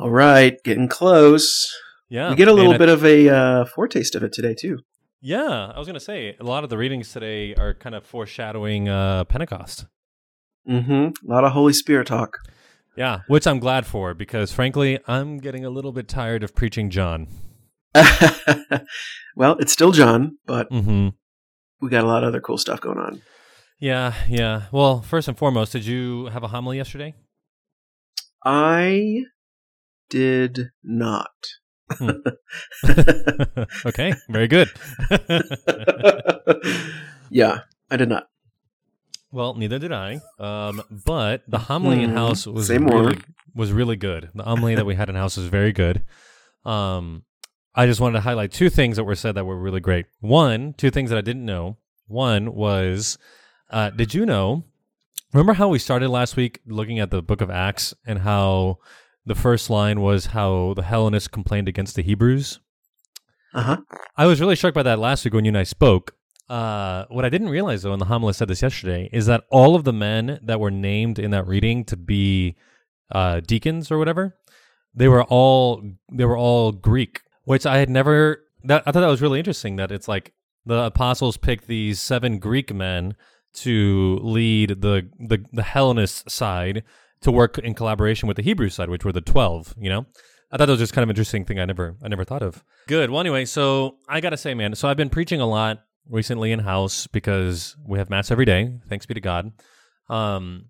All right, getting close. Yeah, we get a little bit of a uh, foretaste of it today too. Yeah, I was gonna say a lot of the readings today are kind of foreshadowing uh, Pentecost. Mm-hmm. A lot of Holy Spirit talk. Yeah, which I'm glad for because frankly, I'm getting a little bit tired of preaching John. well, it's still John, but Mm-hmm. we got a lot of other cool stuff going on. Yeah, yeah. Well, first and foremost, did you have a homily yesterday? I did not. okay, very good. yeah, I did not. well, neither did I. Um, but the homily in Mhm. house was Say more. really was really good. The homily that we had in house was very good. Um, I just wanted to highlight two things that were said that were really great. One, two things that I didn't know. One was, uh, did you know? Remember how we started last week looking at the book of Acts and how the first line was how the Hellenists complained against the Hebrews? Uh huh. I was really struck by that last week when you and I spoke. Uh, what I didn't realize, though, and the homilist said this yesterday, is that all of the men that were named in that reading to be uh, deacons or whatever, they were all they were all Greek, which I had never. That, I thought that was really interesting. That it's like the apostles picked these seven Greek men to lead the the, the Hellenist side to work in collaboration with the Hebrew side, which were the twelve. You know, I thought that was just kind of interesting thing I never I never thought of. Good. Well, anyway, so I gotta say, man, so I've been preaching a lot recently in house because we have mass every day. Thanks be to God. Um,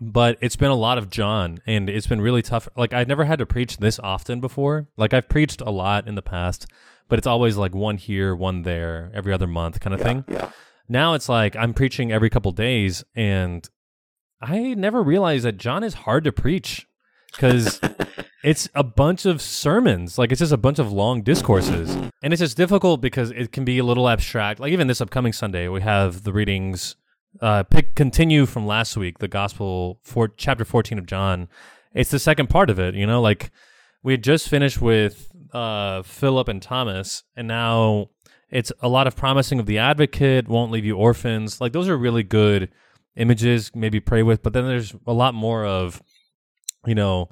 but it's been a lot of John, and it's been really tough. Like I've never had to preach this often before. Like I've preached a lot in the past, but it's always like one here, one there, every other month kind of thing. Yeah. Now it's like I'm preaching every couple days, and I never realized that John is hard to preach because it's a bunch of sermons. Like it's just a bunch of long discourses, and it's just difficult because it can be a little abstract. Like even this upcoming Sunday, we have the readings. Uh, pick continue from last week, the Gospel for chapter fourteen of John. It's the second part of it. You know, like we had just finished with uh, Philip and Thomas, and now it's a lot of promising of the advocate won't leave you orphans like those are really good images maybe pray with but then there's a lot more of you know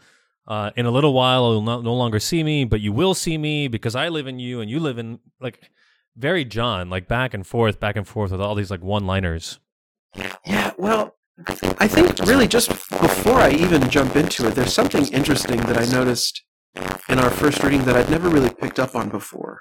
uh, in a little while you'll no, longer see me but you will see me because i live in you and you live in like very john like back and forth back and forth with all these like one liners Yeah, well, I think really just before I even jump into it, there's something interesting that I noticed in our first reading that I'd never really picked up on before.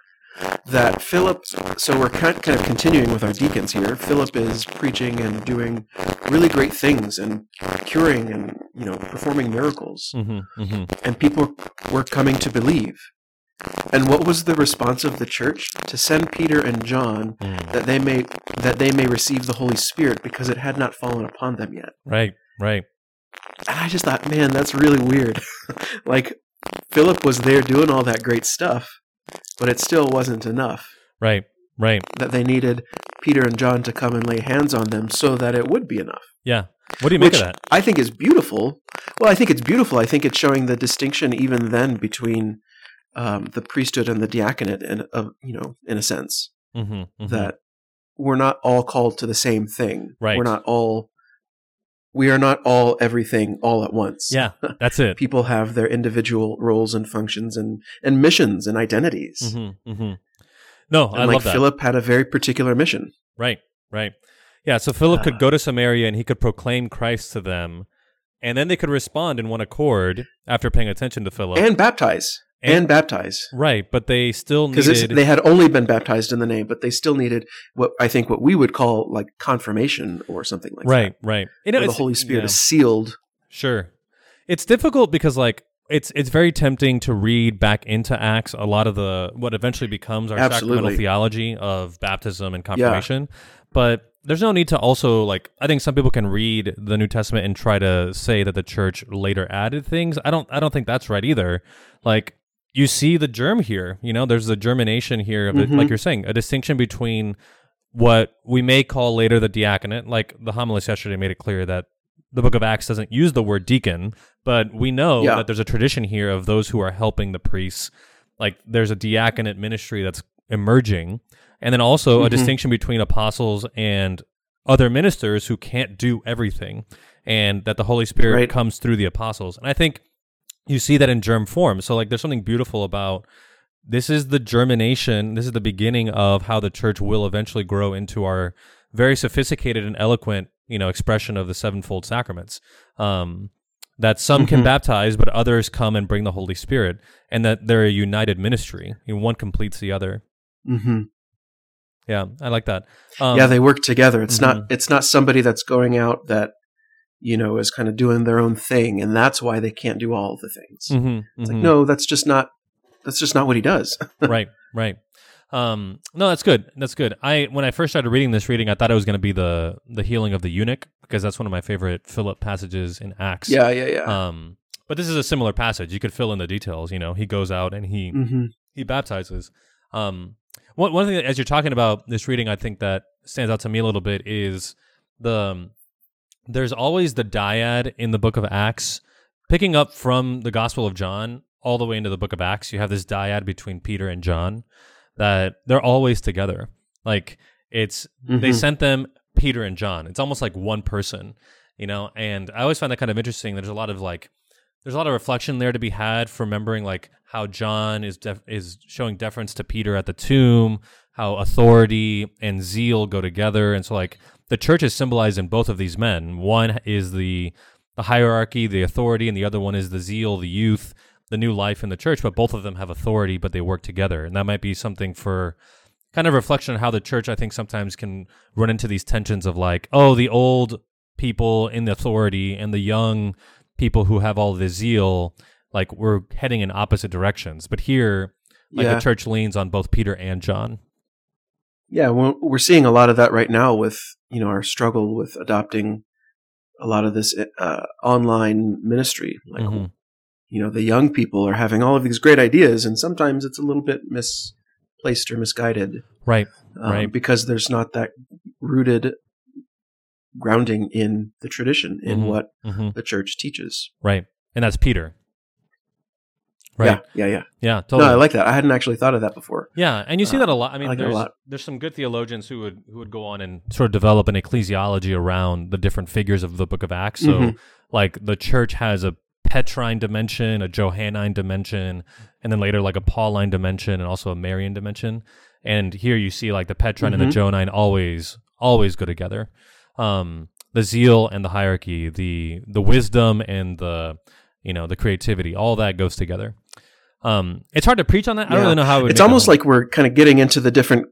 That Philip, so we're kind of continuing with our deacons here. Philip is preaching and doing really great things and curing and you know performing miracles, mm-hmm, mm-hmm. and people were coming to believe. And what was the response of the church to send Peter and John Mm. that they may that they may receive the Holy Spirit because it had not fallen upon them yet. right right And I just thought, man, that's really weird. like Philip was there doing all that great stuff, but it still wasn't enough. right right That they needed Peter and John to come and lay hands on them so that it would be enough. yeah what do you make Which of that I think is beautiful. Well, I think it's beautiful. I think it's showing the distinction even then between um, the priesthood and the diaconate, and uh, you know, in a sense. mm-hmm, mm-hmm. that we're not all called to the same thing. Right. We're not all we are not all everything all at once. yeah that's it People have their individual roles and functions and, and missions and identities. mm-hmm, mm-hmm. No And i like love that Like Philip had a very particular mission. Right, right. Yeah, so Philip could Ah. go to Samaria and he could proclaim Christ to them, and then they could respond in one accord after paying attention to Philip. And baptize. And, And- baptize. right, but they still Because needed. they had only been baptized in the name, but they still needed what I think what we would call like confirmation or something like right, that. right. You know, the Holy Spirit yeah, is sealed. Sure, it's difficult because like it's it's very tempting to read back into Acts a lot of the what eventually becomes our Absolutely. sacramental theology of baptism and confirmation, but. There's no need to also like I think some people can read the New Testament and try to say that the church later added things. I don't I don't think that's right either. Like you see the germ here, you know, there's the germination here of it, Mhm. like you're saying, a distinction between what we may call later the diaconate, like the homilist yesterday made it clear that the book of Acts doesn't use the word deacon, but we know Yeah. that there's a tradition here of those who are helping the priests. Like there's a diaconate ministry that's emerging. And then also a Mhm. distinction between apostles and other ministers who can't do everything, and that the Holy Spirit Right. comes through the apostles. And I think you see that in germ form. So like there's something beautiful about this is the germination, this is the beginning of how the church will eventually grow into our very sophisticated and eloquent, you know, expression of the sevenfold sacraments. Um, that some can Mhm. baptize, but others come and bring the Holy Spirit, and that they're a united ministry. You know, one completes the other. hmm Yeah, I like that. Um, yeah, they work together. It's mhm. not it's not somebody that's going out that you know is kind of doing their own thing, and that's why they can't do all the things. mhm, It's like no, that's just not that's just not what he does. right, right. Um, no, that's good. That's good. I when I first started reading this reading, I thought it was going to be the the healing of the eunuch because that's one of my favorite Philip passages in Acts. yeah, yeah, yeah. Um, but this is a similar passage. You could fill in the details. You know, he goes out and he hmm he baptizes. Um, one one thing that, as you're talking about this reading, I think that stands out to me a little bit is the um, there's always the dyad in the book of Acts, picking up from the Gospel of John all the way into the book of Acts. You have this dyad between Peter and John that they're always together. Like it's they Mhm. sent them Peter and John. It's almost like one person, you know. And I always find that kind of interesting. There's a lot of like there's a lot of reflection there to be had for remembering like how John is def- is showing deference to Peter at the tomb, how authority and zeal go together, and so like the church is symbolized in both of these men. One is the the hierarchy, the authority, and the other one is the zeal, the youth, the new life in the church. But both of them have authority, but they work together, and that might be something for kind of reflection on how the church I think sometimes can run into these tensions of like, oh, the old people in the authority and the young people who have all the zeal, like we're heading in opposite directions. But here, like yeah, the church leans on both Peter and John. yeah. Well, we're seeing a lot of that right now with you know our struggle with adopting a lot of this uh, online ministry. Like Mhm. You know, the young people are having all of these great ideas, and sometimes it's a little bit misplaced or misguided. Right. um, Right. because there's not that rooted grounding in the tradition in Mhm. what hmm the church teaches. Right. And that's Peter. Right. Yeah, yeah, yeah. Yeah. totally. No, I like that. I hadn't actually thought of that before. Yeah, and you see Uh, that a lot. I mean, like that a there's lot. there's some good theologians who would who would go on and sort of develop an ecclesiology around the different figures of the Book of Acts. So, Mhm. like the church has a Petrine dimension, a Johannine dimension, and then later like a Pauline dimension, and also a Marian dimension. And here you see like the Petrine and the Mhm. Johannine always always go together. Um, the zeal and the hierarchy, the the wisdom and the you know the creativity, all that goes together. Um, it's hard to preach on that. I don't Yeah. really know how. It It's almost like we're kind of getting into the different.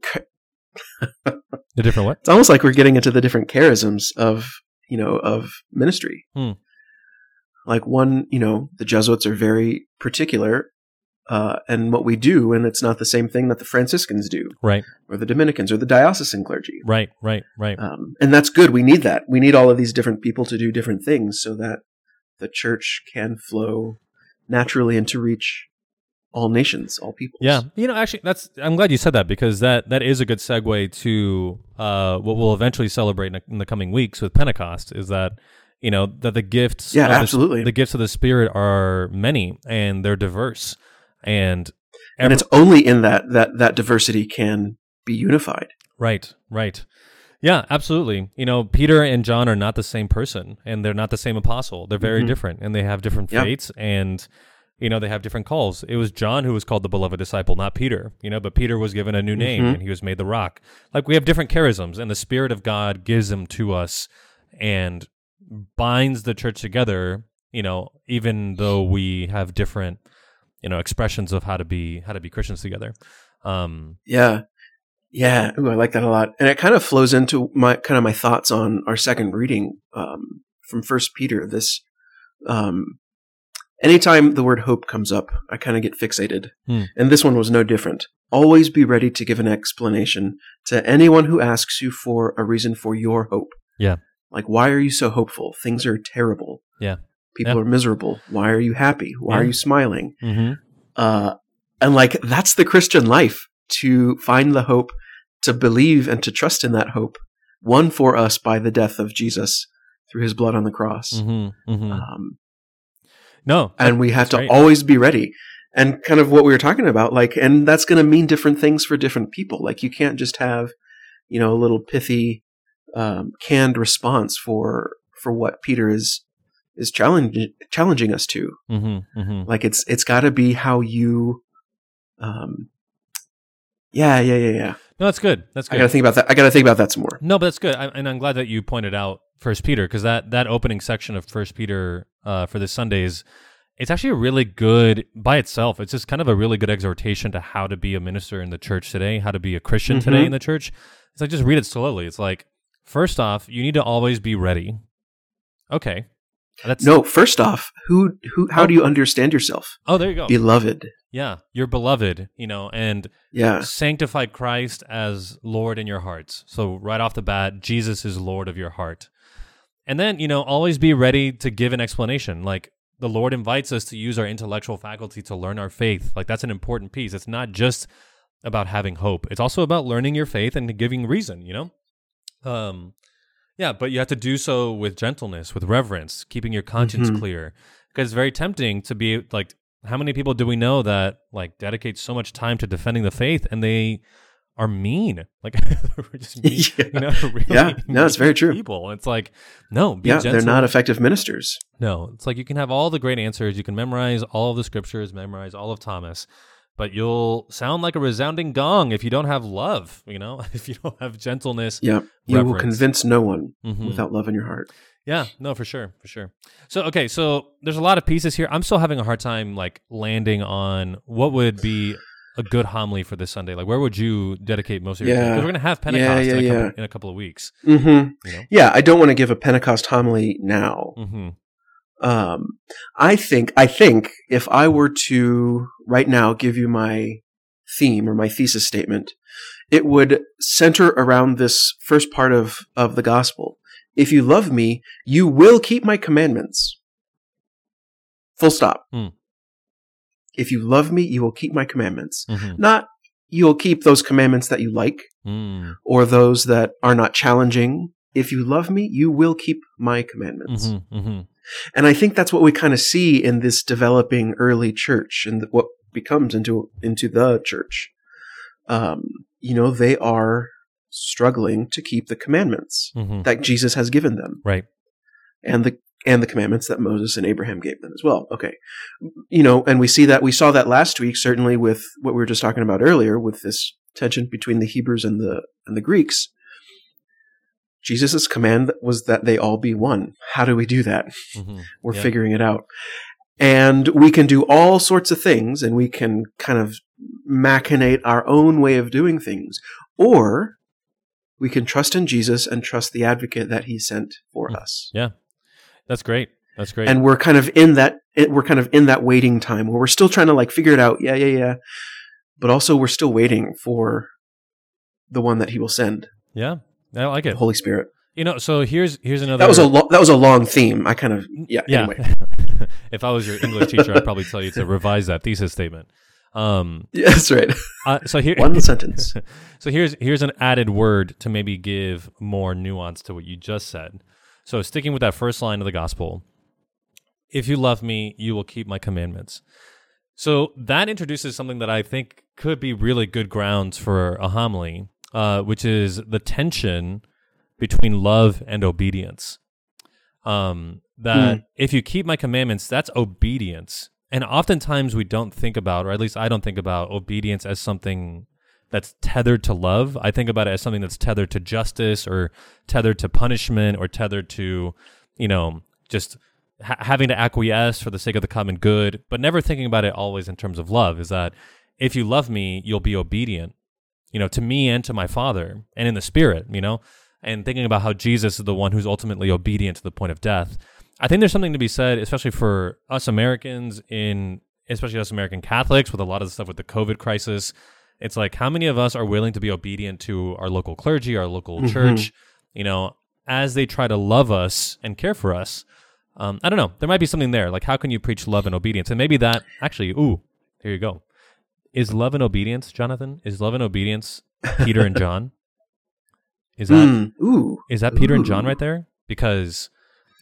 the different what? It's almost like we're getting into the different charisms of you know of ministry. Hmm. Like one, you know, the Jesuits are very particular, uh, and what we do, and it's not the same thing that the Franciscans do, Right, or the Dominicans, or the diocesan clergy. right, right, right. Um, and that's good. We need that. We need all of these different people to do different things so that the church can flow naturally and to reach all nations, all people. Yeah, you know, actually, that's. I'm glad you said that because that that is a good segue to uh, what we'll eventually celebrate in, in the coming weeks with Pentecost. Is that you know that the gifts, Yeah, of the- absolutely. the gifts of the Spirit are many and they're diverse, and and it's only in that that that diversity can be unified. Right, right. Yeah, absolutely. You know, Peter and John are not the same person and they're not the same apostle. They're very Mhm. different and they have different Yeah. fates and you know, they have different calls. It was John who was called the beloved disciple, not Peter, you know, but Peter was given a new name Mhm. and he was made the rock. Like we have different charisms and the spirit of God gives them to us and binds the church together, you know, even though we have different, you know, expressions of how to be how to be Christians together. Um Yeah. Yeah. Ooh, I like that a lot. And it kind of flows into my kind of my thoughts on our second reading um, from First Peter. This um, anytime the word hope comes up, I kind of get fixated. Hmm. And this one was no different. Always be ready to give an explanation to anyone who asks you for a reason for your hope. Yeah. Like, why are you so hopeful? Things are terrible. Yeah. People Yeah. are miserable. Why are you happy? Why are you smiling? mhm. uh, and like that's the Christian life to find the hope, to believe and to trust in that hope, won for us by the death of Jesus through His blood on the cross. Mhm. Mhm. Um, No, and we have to right. always be ready. And kind of what we were talking about, like, and that's going to mean different things for different people. Like, you can't just have, you know, a little pithy, um, canned response for for what Peter is is challenging challenging us to. Mm-hmm, mm-hmm. Like it's it's got to be how you, um, yeah, yeah, yeah, yeah. No, that's good. That's good. I got to think about that. I got to think about that some more. No, but that's good, I, and I'm glad that you pointed out First Peter because that that opening section of First Peter uh, for this Sunday is it's actually a really good by itself. It's just kind of a really good exhortation to how to be a minister in the church today, how to be a Christian today Mhm. in the church. It's like just read it slowly. It's like first off, you need to always be ready. Okay, that's No, first off, who who? How Oh. do you understand yourself, Oh, there you go. beloved? yeah, you're beloved, you know, and Yeah, sanctify Christ as Lord in your hearts. So right off the bat, Jesus is Lord of your heart. And then, you know, always be ready to give an explanation. Like the Lord invites us to use our intellectual faculty to learn our faith. Like that's an important piece. It's not just about having hope. It's also about learning your faith and giving reason, you know? Um yeah, but you have to do so with gentleness, with reverence, keeping your conscience Mhm. clear. Because it's very tempting to be like how many people do we know that like dedicate so much time to defending the faith and they are mean like they're just mean, Yeah. you know really Yeah. No, it's very true. people it's like no be yeah. gentle They're not effective ministers. no it's like you can have all the great answers you can memorize all of the scriptures memorize all of thomas but you'll sound like a resounding gong if you don't have love you know if you don't have gentleness Yeah, you will convince no one Mhm. without love in your heart. Yeah, no, for sure, for sure. So okay, so there's a lot of pieces here. I'm still having a hard time like landing on what would be a good homily for this Sunday. Like, where would you dedicate most of your time? Yeah. Because we're gonna have Pentecost yeah, in, a couple, in a couple of weeks. Mm-hmm. You know. Yeah, I don't want to give a Pentecost homily now. Mm-hmm. Um, I think I think if I were to right now give you my theme or my thesis statement, it would center around this first part of of the gospel. If you love me, you will keep my commandments. Full stop. Hmm. If you love me, you will keep my commandments. Mm-hmm. Not you'll keep those commandments that you like Mm. or those that are not challenging. If you love me, you will keep my commandments. Mm-hmm. Mm-hmm. And I think that's what we kind of see in this developing early church and what becomes into into the church. Um, you know, they are struggling to keep the commandments Mm-hmm. that Jesus has given them, Right. and the and the commandments that Moses and Abraham gave them as well. Okay, you know, and we see that we saw that last week, certainly with what we were just talking about earlier, with this tension between the Hebrews and the and the Greeks. Jesus' command was that they all be one. How do we do that? Mm-hmm. We're Yeah. figuring it out. And we can do all sorts of things and we can kind of machinate our own way of doing things. Or we can trust in Jesus and trust the advocate that he sent for Mm. us. Yeah. That's great. That's great. And we're kind of in that we're kind of in that waiting time where we're still trying to like figure it out. Yeah, yeah, yeah. But also we're still waiting for the one that he will send, yeah, I like it. Holy Spirit. You know, so here's here's another. That was a lo- that was a long theme. I kind of yeah, yeah. anyway. if I was your English teacher, I'd probably tell you to revise that thesis statement. Um, Yeah, that's right. uh, so here, One sentence. So here's here's an added word to maybe give more nuance to what you just said. So sticking with that first line of the gospel, if you love me, you will keep my commandments. So that introduces something that I think could be really good grounds for a homily, uh, which is the tension between love and obedience. Um, that if you keep my commandments, that's obedience. And oftentimes we don't think about, or at least I don't think about obedience as something that's tethered to love. I think about it as something that's tethered to justice or tethered to punishment or tethered to, you know, just ha- having to acquiesce for the sake of the common good, but never thinking about it always in terms of love. Is that if you love me, you'll be obedient, you know, to me and to my Father and in the Spirit, you know, and thinking about how Jesus is the one who's ultimately obedient to the point of death. I think there's something to be said, especially for us Americans in, especially us American Catholics with a lot of the stuff with the COVID crisis. It's like, how many of us are willing to be obedient to our local clergy, our local Mhm. church, you know, as they try to love us and care for us? Um, I don't know. There might be something there. Like, how can you preach love and obedience? And maybe that actually, ooh, here you go. Is love and obedience, Jonathan? Is love and obedience Peter and John? Is that Mm, ooh. is that Peter and John right there? Because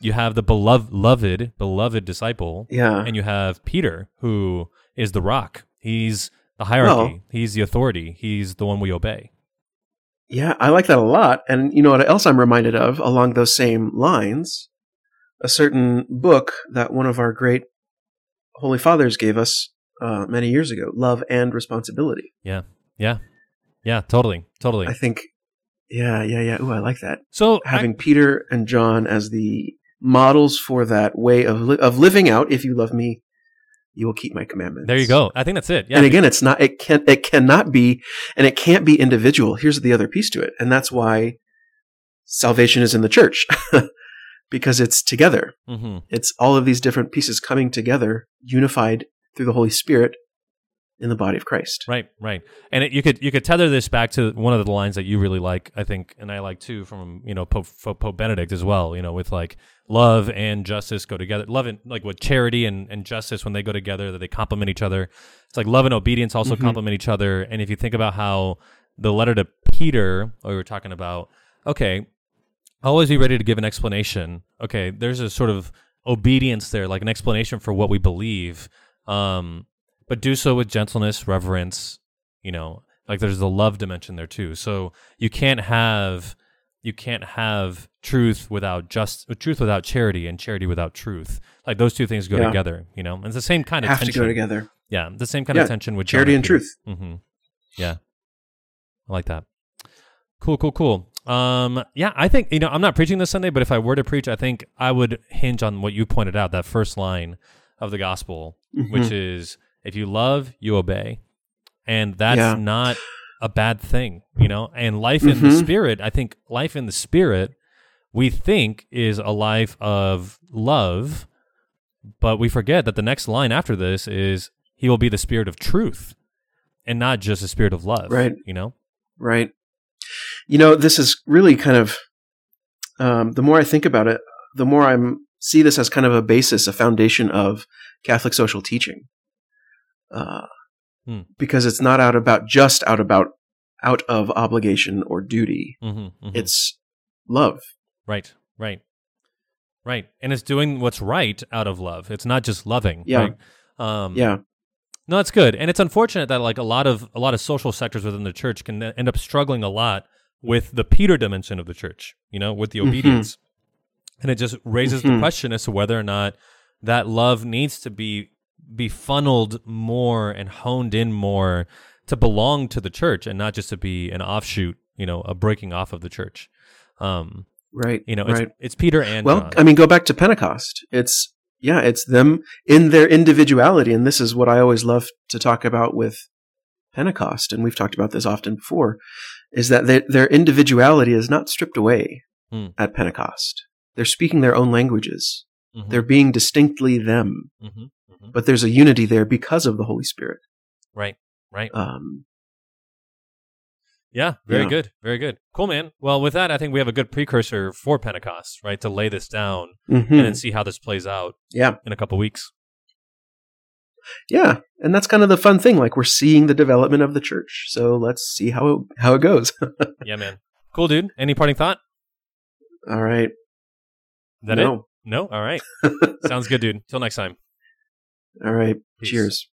you have the beloved, beloved, beloved disciple, Yeah. and you have Peter, who is the rock. He's the hierarchy. He's the authority. He's the one we obey. Yeah, I like that a lot. And you know what else I'm reminded of along those same lines? a certain book that one of our great holy fathers gave us uh, many years ago, Love and Responsibility. Yeah. Yeah. Yeah, totally. Totally. I think, yeah, yeah, yeah. Ooh, I like that. so Having Peter and John as the models for that way of li- of living out. If you love me, you will keep my commandments. There you go. I think that's it. Yeah. and again, it's not. It can. It cannot be, and it can't be individual. Here's the other piece to it, and that's why salvation is in the church, because it's together. hmm It's all of these different pieces coming together, unified through the Holy Spirit in the body of Christ. Right, right, and it, you could you could tether this back to one of the lines that you really like, I think, and I like too from you know Pope, Pope Benedict as well. You know, with like love and justice go together. Love and like with charity and, and justice when they go together, that they complement each other. It's like love and obedience also Mhm. complement each other. And if you think about how the letter to Peter, or we were talking about, okay, always be ready to give an explanation. Okay, there's a sort of obedience there, like an explanation for what we believe. Um, but do so with gentleness, reverence, you know, like there's the love dimension there too. So you can't have you can't have truth without just truth without charity and charity without truth. Like those two things go Yeah. together, you know. And it's the same kind of Have tension. to go together. Yeah, the same kind Yeah, of tension with charity and truth. hmm Yeah, I like that. Cool, cool, cool. Um, yeah, I think you know I'm not preaching this Sunday, but if I were to preach, I think I would hinge on what you pointed out that first line of the gospel, which Mhm. is if you love, you obey, and that's Yeah. not a bad thing, you know. And life in the Mhm. spirit, I think life in the spirit, we think is a life of love, but we forget that the next line after this is he will be the spirit of truth and not just a spirit of love. Right. You know? Right. You know, this is really kind of um, the more I think about it, the more I'm see this as kind of a basis, a foundation of Catholic social teaching, uh, Hmm. because it's not out about just out about out of obligation or duty. Mm-hmm, It's love. right, right, right. And it's doing what's right out of love. It's not just loving. Yeah. Right? Um, Yeah. No, it's good, and it's unfortunate that like a lot of a lot of social sectors within the church can end up struggling a lot with the Peter dimension of the church. You know, with the Mhm. obedience, and it just raises the Mhm. question as to whether or not that love needs to be be funneled more and honed in more to belong to the church and not just to be an offshoot. You know, a breaking off of the church. Um, Right. you know, it's, right. it's Peter and Well, John. I mean, go back to Pentecost. It's yeah, it's them in their individuality, and this is what I always love to talk about with Pentecost, and we've talked about this often before, is that their, their individuality is not stripped away Hmm. at Pentecost. They're speaking their own languages. Mhm, They're being distinctly them, mhm, mhm. but there's a unity there because of the Holy Spirit. right, right. Um, Yeah, very Yeah. good. Very good. Cool, man. Well, with that, I think we have a good precursor for Pentecost, right? To lay this down mhm. and then see how this plays out Yeah, in a couple weeks. yeah, and that's kind of the fun thing. Like we're seeing the development of the church, so let's see how it, how it goes. yeah, man. Cool, dude. Any parting thought? All right. Is that no. it? No? All right. Sounds good, dude. Till next time. All right. Peace. Cheers.